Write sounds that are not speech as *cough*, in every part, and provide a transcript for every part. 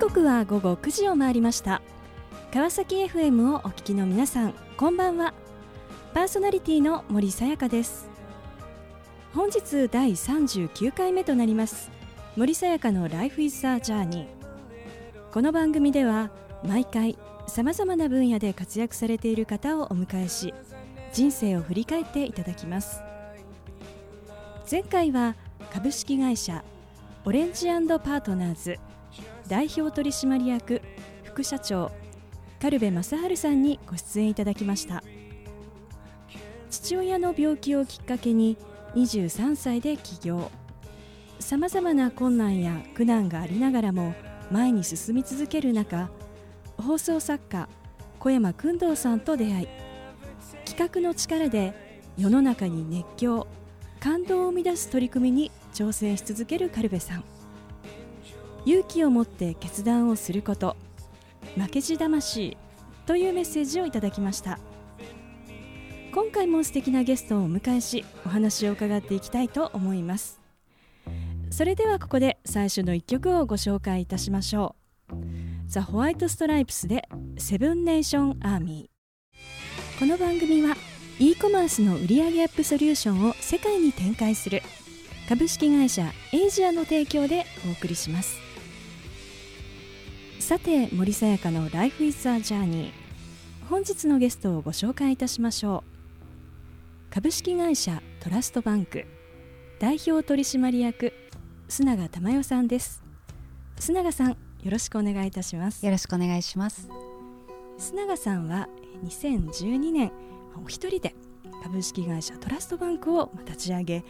刻は午後9時を回りました。川崎 FM をお聞きの皆さんこんばんは。パーソナリティの森さやかです。本日第39回目となります。森さやかの Life is a Journey この番組では毎回さまざまな分野で活躍されている方をお迎えし人生を振り返っていただきます。前回は株式会社オレンジパートナーズ代表取締役副社長軽部正治さんにご出演いただきました。父親の病気をきっかけに23歳で起業。さまざまな困難や苦難がありながらも前に進み続ける中放送作家小山君堂さんと出会い企画の力で世の中に熱狂感動を生み出す取り組みに挑戦し続ける軽部さん。勇気を持って決断をすること。負けじ魂というメッセージをいただきました。今回も素敵なゲストをお迎えしお話を伺っていきたいと思います。それではここで最初の一曲をご紹介いたしましょう。ザ・ホワイト・ストライプスでセブン・ネーション・アーミー。この番組は e コマースの売上アップソリューションを世界に展開する株式会社エイジアの提供でお送りします。さて森さやかの Life is a Journey 本日のゲストをご紹介いたしましょう。株式会社トラストバンク。代表取締役須永珠代さんです。須永さんよろしくお願いいたします。よろしくお願いします。須永さんは2012年お一人で株式会社トラストバンクを立ち上げ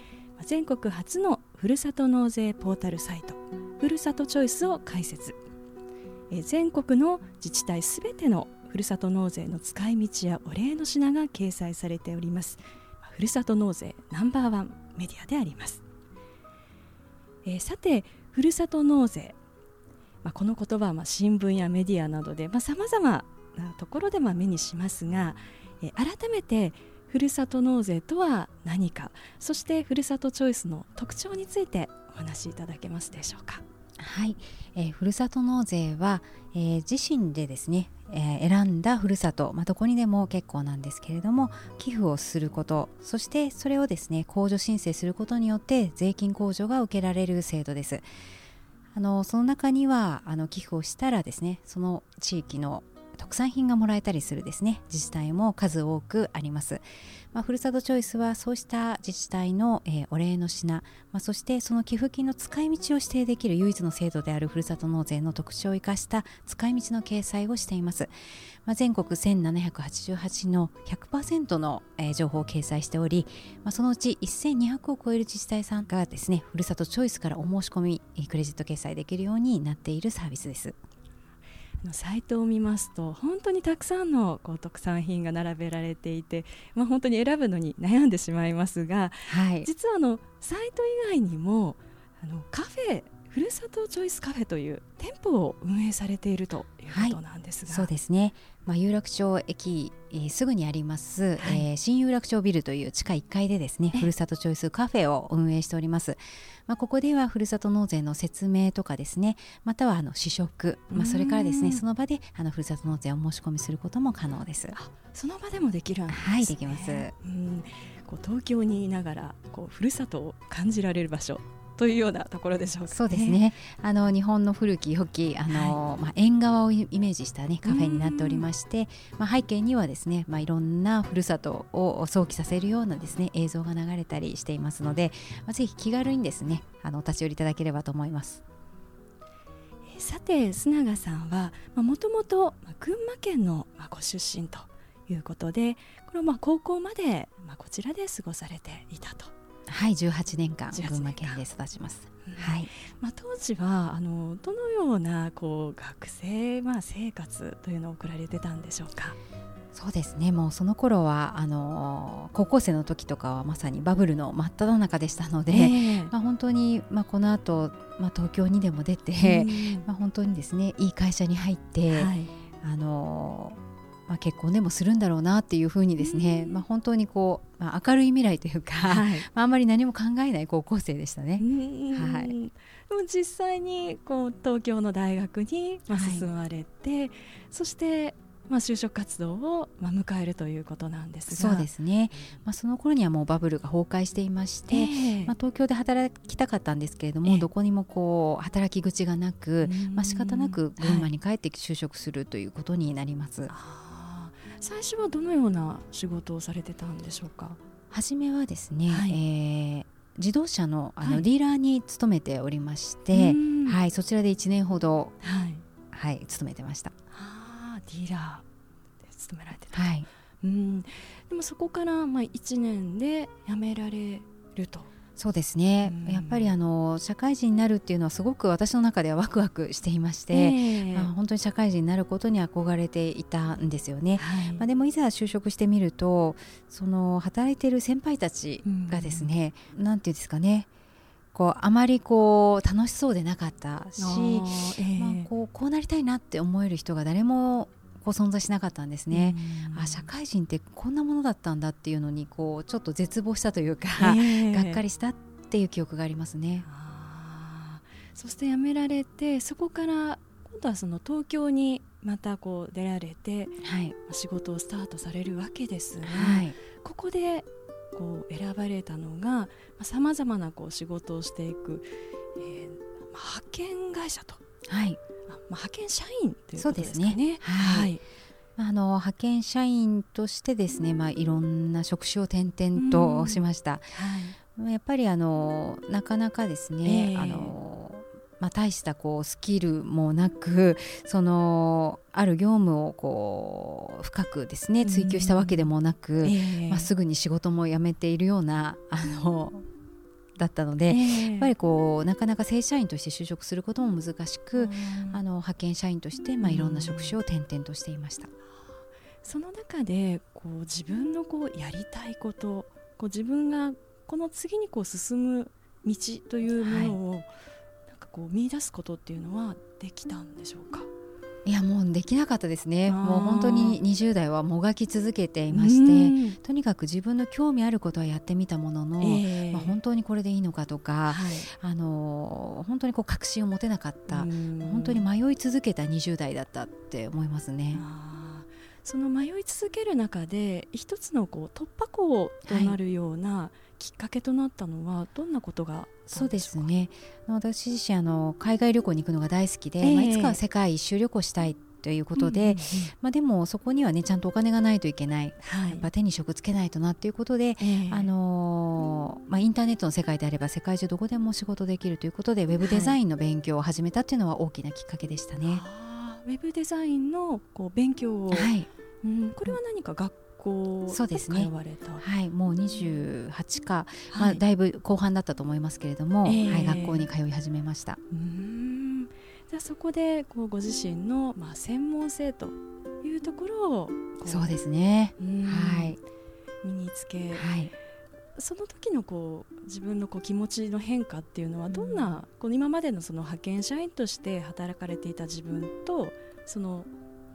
全国初のふるさと納税ポータルサイトふるさとチョイスを開設え全国の自治体すべてのふるさと納税の使い道やお礼の品が掲載されております。ふるさと納税ナンバーワンメディアであります、えー、さてふるさと納税、まあ、この言葉はまあ新聞やメディアなどでさまざ、まなところでまあ目にしますが、えー、改めてふるさと納税とは何かそしてふるさとチョイスの特徴についてお話しいただけますでしょうか。はい、えー、ふるさと納税は、えー、自身でですね、えー、選んだふるさと、まあ、どこにでも結構なんですけれども寄付をすることそしてそれをですね控除申請することによって税金控除が受けられる制度です。あのその中にはあの寄付をしたらですねその地域の特産品がもらえたりするですね。自治体も数多くあります、まあ、ふるさとチョイスはそうした自治体の、えー、お礼の品、まあ、そしてその寄付金の使い道を指定できる唯一の制度であるふるさと納税の特徴を生かした使い道の掲載をしています、まあ、全国1788の100%の、えー、情報を掲載しており、まあ、そのうち1200を超える自治体さんがですねふるさとチョイスからお申し込みクレジット決済できるようになっているサービスです。サイトを見ますと本当にたくさんのこう特産品が並べられていて、まあ、本当に選ぶのに悩んでしまいますが、はい、実はあのサイト以外にもあのカフェふるさとチョイスカフェという店舗を運営されているということなんですが、はい、そうですね、まあ、有楽町駅、えー、すぐにあります、はい、えー、新有楽町ビルという地下1階でですねふるさとチョイスカフェを運営しております、まあ、ここではふるさと納税の説明とかですねまたはあの試食、まあ、それからですねその場であのふるさと納税を申し込みすることも可能です。その場でもできるんです、ね、はいできます。うん。こう東京にいながらこうふるさとを感じられる場所というようなところでしょうか、ね、そうですね。あの日本の古き良きあの、はい、まあ、縁側をイメージした、ね、カフェになっておりまして、まあ、背景にはですね、まあ、いろんなふるさとを想起させるようなですね映像が流れたりしていますので、まあ、ぜひ気軽にですねあのお立ち寄りいただければと思います。さて須永さんはもともと群馬県のご出身ということでこれまあ高校までまあこちらで過ごされていたとはい18年間群馬県で育ちます、うん、はい。まあ、当時はあのどのようなこう学生、まあ、生活というのを送られてたんでしょうか？そうですね。もうその頃はあの高校生の時とかはまさにバブルの真っ只中でしたので、え。ー、まあ、本当に、まあ、この後、まあ東京にでも出て、まあ、本当にですねいい会社に入って、はい、あのまあ、結婚でもするんだろうなっていうふうにですね、まあ、本当にこう、まあ、明るい未来というか、はい、*laughs* まあ、あんまり何も考えない高校生でしたね。はい、でも実際にこう東京の大学にまあ進まれて、はい、そしてまあ、就職活動をまあ迎えるということなんですが。そうですね、まあ、その頃にはもうバブルが崩壊していまして、えー、まあ、東京で働きたかったんですけれども、えー、どこにもこう働き口がなく、まあ仕方なく群馬に帰って就職するということになります。はい最初はどのような仕事をされてたんでしょうか？初めはですね、はい、えー、自動車のあの、はい、ディーラーに勤めておりまして、はい、そちらで1年ほど、はい、はい、勤めてました。ああ、ディーラーで勤められてた。はい、うん。でもそこからまあ1年で辞められると。そうですね、うん、やっぱりあの社会人になるっていうのはすごく私の中ではワクワクしていまして、えー、まあ、本当に社会人になることに憧れていたんですよね、はい、まあ、でもいざ就職してみるとその働いている先輩たちがですね、うん、なんていうんですかね。こうあまりこう楽しそうでなかったし、えー、まあ、こうこうなりたいなって思える人が誰もこう存在しなかったんですね、あ社会人ってこんなものだったんだっていうのにこうちょっと絶望したというか、えー、がっかりしたっていう記憶がありますね。そして辞められてそこから今度はその東京にまたこう出られて、はい、仕事をスタートされるわけですが、はい、ここでこう選ばれたのがさまざ、まなこう仕事をしていく、えー、派遣会社と、はい。まあ、派遣社員ということですかね。ね。はい、あの派遣社員としてですね、まあ、いろんな職種を転々としました。はい、やっぱりあのなかなかですね、えー、あのまあ、大したこうスキルもなくそのある業務をこう深くですね追求したわけでもなく、えー、まあ、すぐに仕事も辞めているようなあのだったので、えー、やっぱりこうなかなか正社員として就職することも難しく、あの派遣社員として、まあ、いろんな職種を転々としていました。その中でこう自分のこうやりたいことこう自分がこの次にこう進む道というものを、はい、なんかこう見出すことっていうのはできたんでしょうか？いやもうできなかったですね。もう本当に20代はもがき続けていましてとにかく自分の興味あることはやってみたものの、えー、まあ、本当にこれでいいのかとか、はい、あの本当にこう確信を持てなかった本当に迷い続けた20代だったって思いますね。その迷い続ける中で一つのこう突破口となるようなきっかけとなったのはどんなことがそうですね。私自身あの海外旅行に行くのが大好きで、えー、まあ、いつかは世界一周旅行したいということで、うんうんうん、まあ、でもそこにはねちゃんとお金がないといけない、はい、やっぱ手に職つけないとなっていうことで、えー、あのー、まあ、インターネットの世界であれば世界中どこでも仕事できるということでウェブデザインの勉強を始めたっていうのは大きなきっかけでしたね。ウェブデザインのこう勉強を、はい。うん、これは何か学校そうですね。はいもう28か、まあ、だいぶ後半だったと思いますけれども、えー、はい、学校に通い始めました。うん。じゃあそこでこうご自身の、まあ、専門性というところをそうですね。はい。身につけ、はい、その時のこう自分のこう気持ちの変化っていうのはどんな、こう今までのその派遣社員として働かれていた自分とその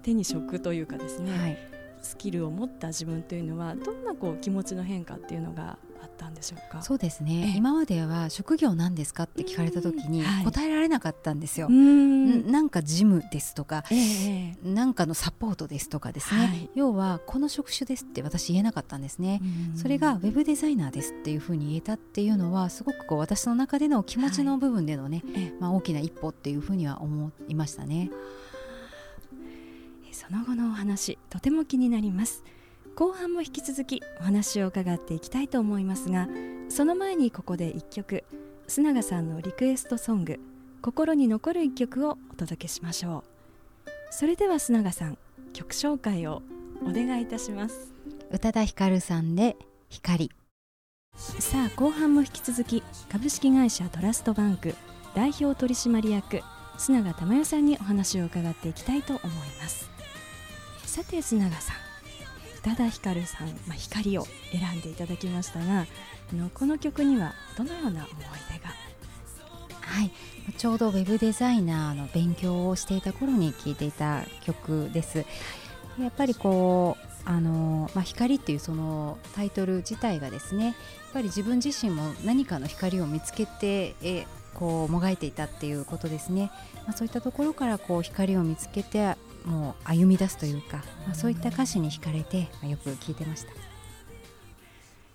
手に職というかですね、はい、スキルを持った自分というのはどんなこう気持ちの変化っていうのがあったんでしょうか？そうですね。今までは職業なんですかって聞かれた時に答えられなかったんですよ、はい、なんかジムですとか、えー、なんかのサポートですとかですね、はい、要はこの職種ですって私言えなかったんですね。それがウェブデザイナーですっていうふうに言えたっていうのはすごくこう私の中での気持ちの部分でのね、はい、まあ、大きな一歩っていうふうには思いましたね。その後のお話とても気になります。後半も引き続きお話を伺っていきたいと思いますがその前にここで1曲須永さんのリクエストソング心に残る1曲をお届けしましょう。それでは須永さん曲紹介をお願いいたします。宇多田ヒカルさんで光。さあ後半も引き続き株式会社トラストバンク代表取締役須永珠代さんにお話を伺っていきたいと思いますさて須永さん宇多田ヒカルさん、まあ、光を選んでいただきましたがあのこの曲にはどのような思い出が？はい。ちょうどウェブデザイナーの勉強をしていた頃に聴いていた曲です。やっぱりこうあの、まあ、光っていうそのタイトル自体がですねやっぱり自分自身も何かの光を見つけてえこうもがいていたっていうことですね、まあ、そういったところからこう光を見つけてもう歩み出すというか、まあ、そういった歌詞に惹かれて、まあ、よく聞いてました。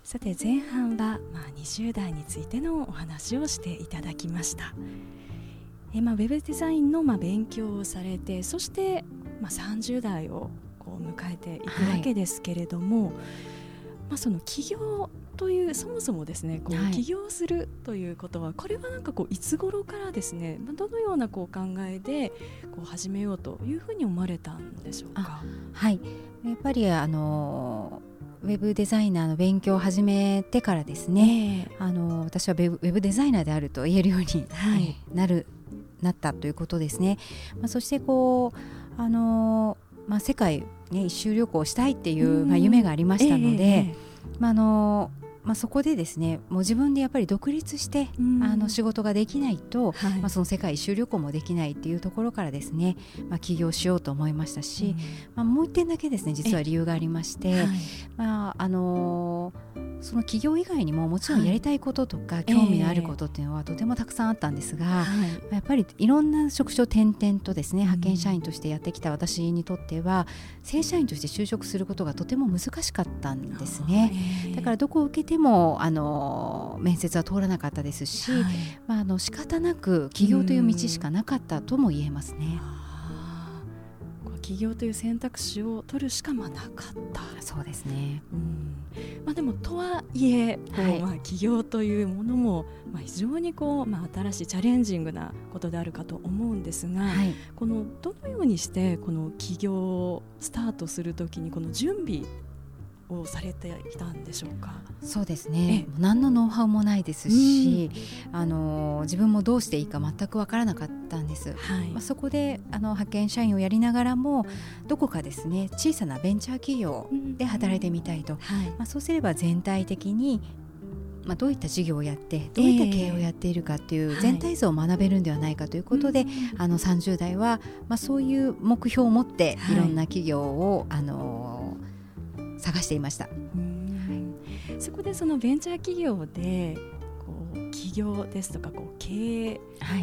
さて前半は、まあ、20代についてのお話をしていただきました。え、まあ、ウェブデザインのまあ勉強をされてそして、まあ、30代をこう迎えていくわけですけれども、はい、まあ、その起業というそもそもですねこう起業するということは、はい、これはなんかこういつ頃からですね、まあ、どのようなこう考えでこう始めようというふうに思われたんでしょうか？はい。やっぱりあのウェブデザイナーの勉強を始めてからですね、えー、あの私はウェブデザイナーであると言えるように、はい、なるなったということですね。まあ、そしてこうあの、まあ、世界、ね、一周旅行したいっていう、まあ、夢がありましたので、えー、まあ、あのまあ、そこでですねもう自分でやっぱり独立して、うん、あの仕事ができないと、はい、まあ、その世界一周旅行もできないっていうところからですね、まあ、起業しようと思いましたし、うん、まあ、もう一点だけですね実は理由がありまして、はい、まああのーその企業以外にももちろんやりたいこととか、興味のあることっていうのはとてもたくさんあったんですが、はい、やっぱりいろんな職種を転々とですね派遣社員としてやってきた私にとっては正社員として就職することがとても難しかったんですね。だからどこを受けてもあの面接は通らなかったですし、はい、まあ、あの仕方なく起業という道しかなかったとも言えますね。起業という選択肢を取るしかまなかった。そうですね、うん。まあ、でもとはいえはい、まあ、起業というものも、まあ、非常にこう、まあ、新しいチャレンジングなことであるかと思うんですが、はい、このどのようにしてこの起業をスタートするときにこの準備をされてきたんでしょうか？そうですね。何のノウハウもないですし、うん、あの自分もどうしていいか全く分からなかったんです、はい、まあ、そこであの派遣社員をやりながらもどこかですね小さなベンチャー企業で働いてみたいと、うんはい、まあ、そうすれば全体的にまあ、どういった事業をやってどういった経営をやっているかっていう全体像を学べるんではないかということで、はい、あの30代は、まあ、そういう目標を持ってい。ろんな企業を、はい、あの探していました。そこでそのベンチャー企業でこう起業ですとかこう経営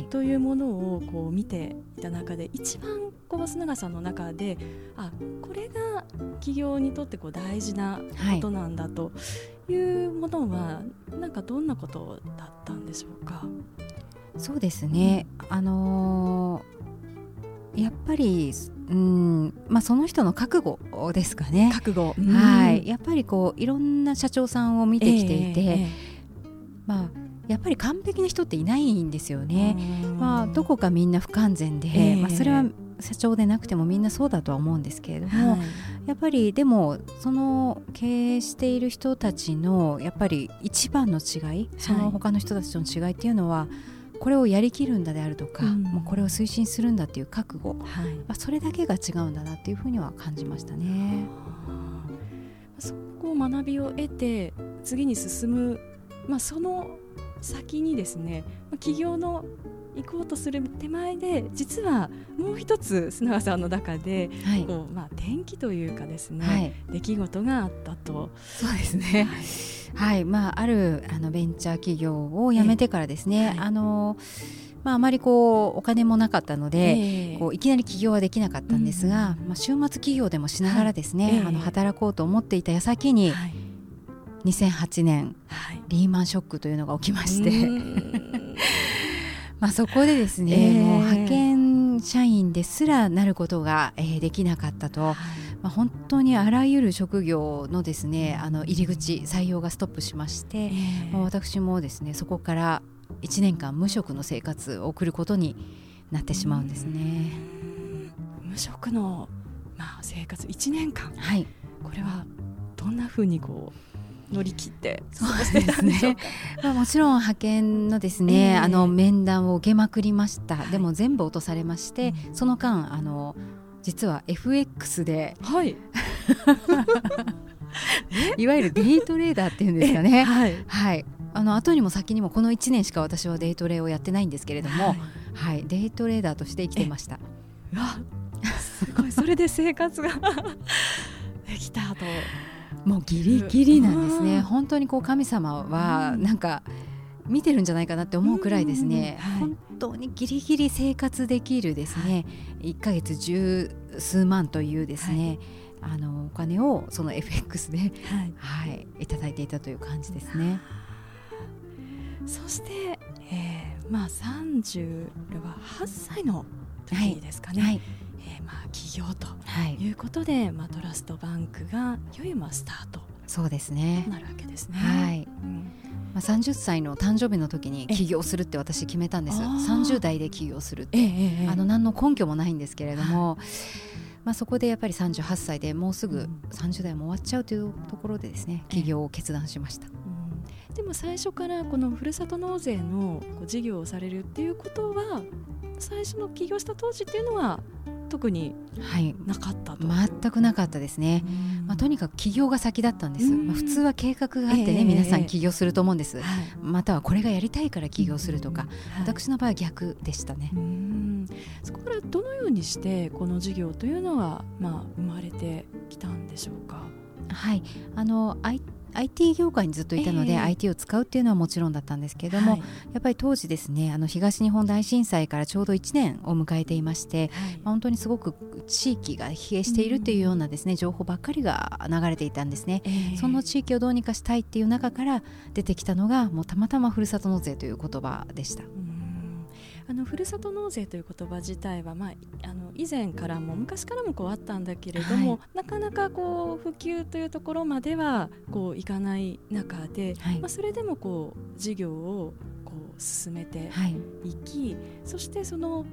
というものをこう見ていた中で一番こう須永さんの中であこれが起業にとってこう大事なことなんだというものは、なんかどんなことだったんでしょうか？そうですね、あのー、やっぱりうんまあ、その人の覚悟ですかね。覚悟、はい、やっぱりこういろんな社長さんを見てきていて、えー、まあやっぱり完璧な人っていないんですよね。まあどこかみんな不完全で、えー、まあそれは社長でなくてもみんなそうだとは思うんですけれども、はい、やっぱりでもその経営している人たちのやっぱり一番の違い、その他の人たちとの違いっていうのは。これをやりきるんだであるとか、うん、もうこれを推進するんだっていう覚悟、はい、まあ、それだけが違うんだなっていうふうには感じましたね。そこを学びを得て次に進む、まあ、その先にですね企業の行こうとする手前で実はもう一つ須永さんの中で、はい、こうまあ、転機というかですね、はい、出来事があったと。そうですね、*laughs* はい。はい。まあ、あるあのベンチャー企業を辞めてからですね、はい、あのまあ、あまりこうお金もなかったので、えー、こういきなり起業はできなかったんですが、うん、まあ、週末企業でもしながらですね、はいえ。ー、あの働こうと思っていた矢先に、はい、2008年、はい、リーマンショックというのが起きまして。*laughs* まあそこでですね、えー、もう派遣社員ですらなることが、えー、できなかったと。まあ、本当にあらゆる職業のですねあの入り口採用がストップしまして、えー、まあ、私もですねそこから1年間無職の生活を送ることになってしまうんですね。無職の、まあ、生活1年間、はい、これはどんなふうにこう乗り切ってそうですね。*laughs* まあ、もちろん派遣のですね、えー、あの面談を受けまくりました、はい、でも全部落とされまして、うん、その間あの実は FX で、はい、*laughs* いわゆるデイトレーダーっていうんですかね。はい、はい、あの後にも先にもこの1年しか私はデイトレをやってないんですけれども、はい、はい、デイトレーダーとして生きてました。わすごい。それで生活が *laughs* できたともうギリギリなんですね、本当にこう神様はなんか見てるんじゃないかなって思うくらいですね、はい、本当にギリギリ生活できるですね、はい、1ヶ月十数万というですね、はい、あのお金をその FX で、はい。はいいただいていたという感じですね。そして、えー、まあ38歳の時ですかね、はい、えー、まあ起業とい。うことで、はい、まあトラストバンクがいよいよまあスタート。そうですね。なるわけですね。はい、うん。まあ、30歳の誕生日の時に起業するって私決めたんです。30代で起業するって、あの何の根拠もないんですけれども、はい、まあ、そこでやっぱり38歳でもうすぐ30代も終わっちゃうというところでですね起業を決断しました。でも最初からこのふるさと納税の事業をされるっていうことは最初の起業した当時っていうのは特になかったと、はい、全くなかったですね、まあ、とにかく起業が先だったんです、まあ、普通は計画があってね、えー、皆さん起業すると思うんです、またはこれがやりたいから起業するとか、私の場合は逆でしたね。そこからどのようにしてこの事業というのは、まあ、生まれてきたんでしょうか？はい。あの IT IT 業界にずっといたので、えー、IT を使うっていうのはもちろんだったんですけれども、はい、やっぱり当時ですねあの東日本大震災からちょうど1年を迎えていまして、はい、まあ、本当にすごく地域が疲弊しているっていうようなですね、うん、情報ばっかりが流れていたんですね、えー、その地域をどうにかしたいっていう中から出てきたのがもうたまたまふるさと納税という言葉でした。うんあのふるさと納税という言葉自体は、まあ、あの以前からも昔からもこうあったんだけれども、はい、なかなかこう普及というところまではこういかない中で、はい、まあ、それでもこう事業をこう進めてい。き、はい、そしてその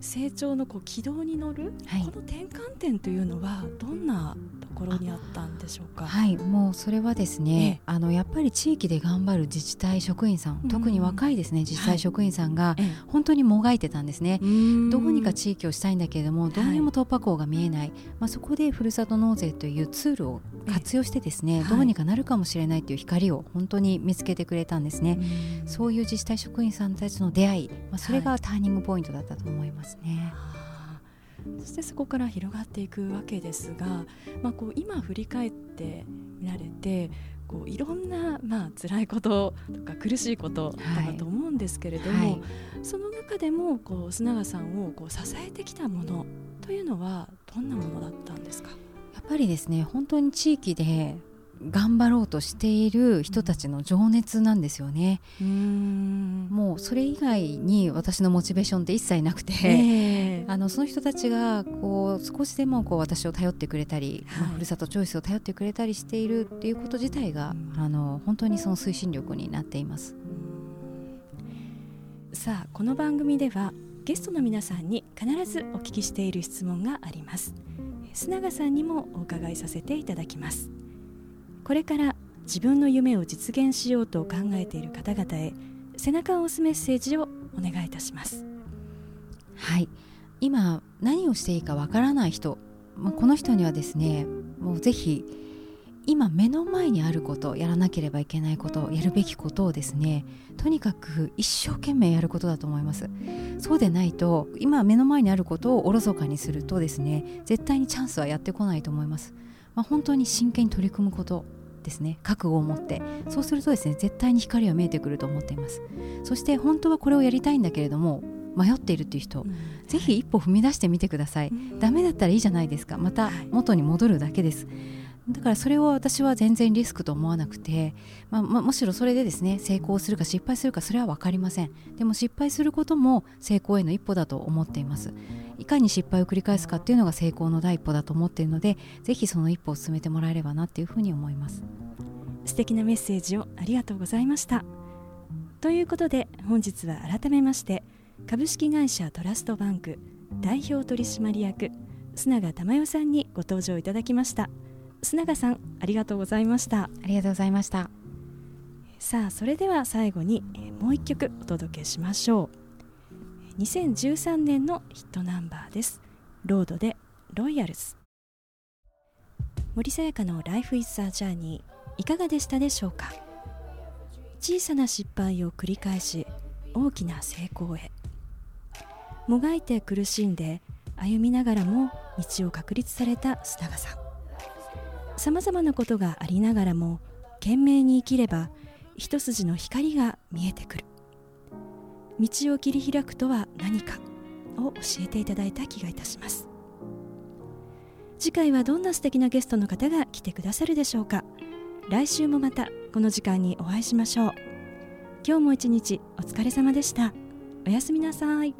成長のこう軌道に乗る、この転換点というのはどんなころにあったんでしょうか？はいもうそれはですね、あのやっぱり地域で頑張る自治体職員さん、特に若いですね自治体職員さんが本当にもがいてたんですね、どうにか地域をしたいんだけれどもどうにも突破口が見えない、まあ、そこでふるさと納税というツールを活用してですね、どうにかなるかもしれないという光を本当に見つけてくれたんですね、そういう自治体職員さんたちの出会い、まあ、それがターニングポイントだったと思いますね。そしてそこから広がっていくわけですが、まあ、こう今振り返ってみられてこういろんな、まあ辛いこととか苦しいことだと思うんですけれども、はい。はい、その中でもこう須永さんをこう支えてきたものというのはどんなものだったんですか？やっぱりですね本当に地域で頑張ろうとしている人たちの情熱なんですよね。うもうそれ以外に私のモチベーションって一切なくて、えー、あのその人たちがこう少しでもこう私を頼ってくれたり、はい、まあ、ふるさとチョイスを頼ってくれたりしているっていうこと自体が、あの本当にその推進力になっています。さあこの番組ではゲストの皆さんに必ずお聞きしている質問があります。須永さんにもお伺いさせていただきますこれから自分の夢を実現しようと考えている方々へ背中を押すメッセージをお願いいたします。はい。今何をしていいかわからない人、まあ、この人にはですねもうぜひ今目の前にあることやらなければいけないことやるべきことをですねとにかく一生懸命やることだと思います。そうでないと今目の前にあることをおろそかにするとですね絶対にチャンスはやってこないと思います、まあ、本当に真剣に取り組むこと。ですね覚悟を持って。そうするとですね絶対に光は見えてくると思っています。そして本当はこれをやりたいんだけれども迷っているっていう人、うん、ぜひ一歩踏み出してみてください、うん、ダメだったらいいじゃないですか。また元に戻るだけです、だからそれを私は全然リスクと思わなくて、まあ、ま、むしろそれでですね成功するか失敗するかそれは分かりません。でも失敗することも成功への一歩だと思っています。いかに失敗を繰り返すかっていうのが成功の第一歩だと思っているのでぜひその一歩を進めてもらえればなっていうふうに思います。素敵なメッセージをありがとうございました。ということで本日は改めまして株式会社トラストバンク代表取締役須永珠代さんにご登場いただきました。須永さんありがとうございました。ありがとうございました。さあそれでは最後にもう一曲お届けしましょう。2013年のヒットナンバーです。ロードでロイヤルズ。森さやかの Life is a Journey いかがでしたでしょうか？小さな失敗を繰り返し大きな成功へ。もがいて苦しんで歩みながらも道を確立された須永さんさまざまなことがありながらも懸命に生きれば一筋の光が見えてくる。道を切り開くとは何かを教えていただいた気がいたします。次回はどんな素敵なゲストの方が来てくださるでしょうか。来週もまたこの時間にお会いしましょう。今日も一日お疲れ様でした。おやすみなさい。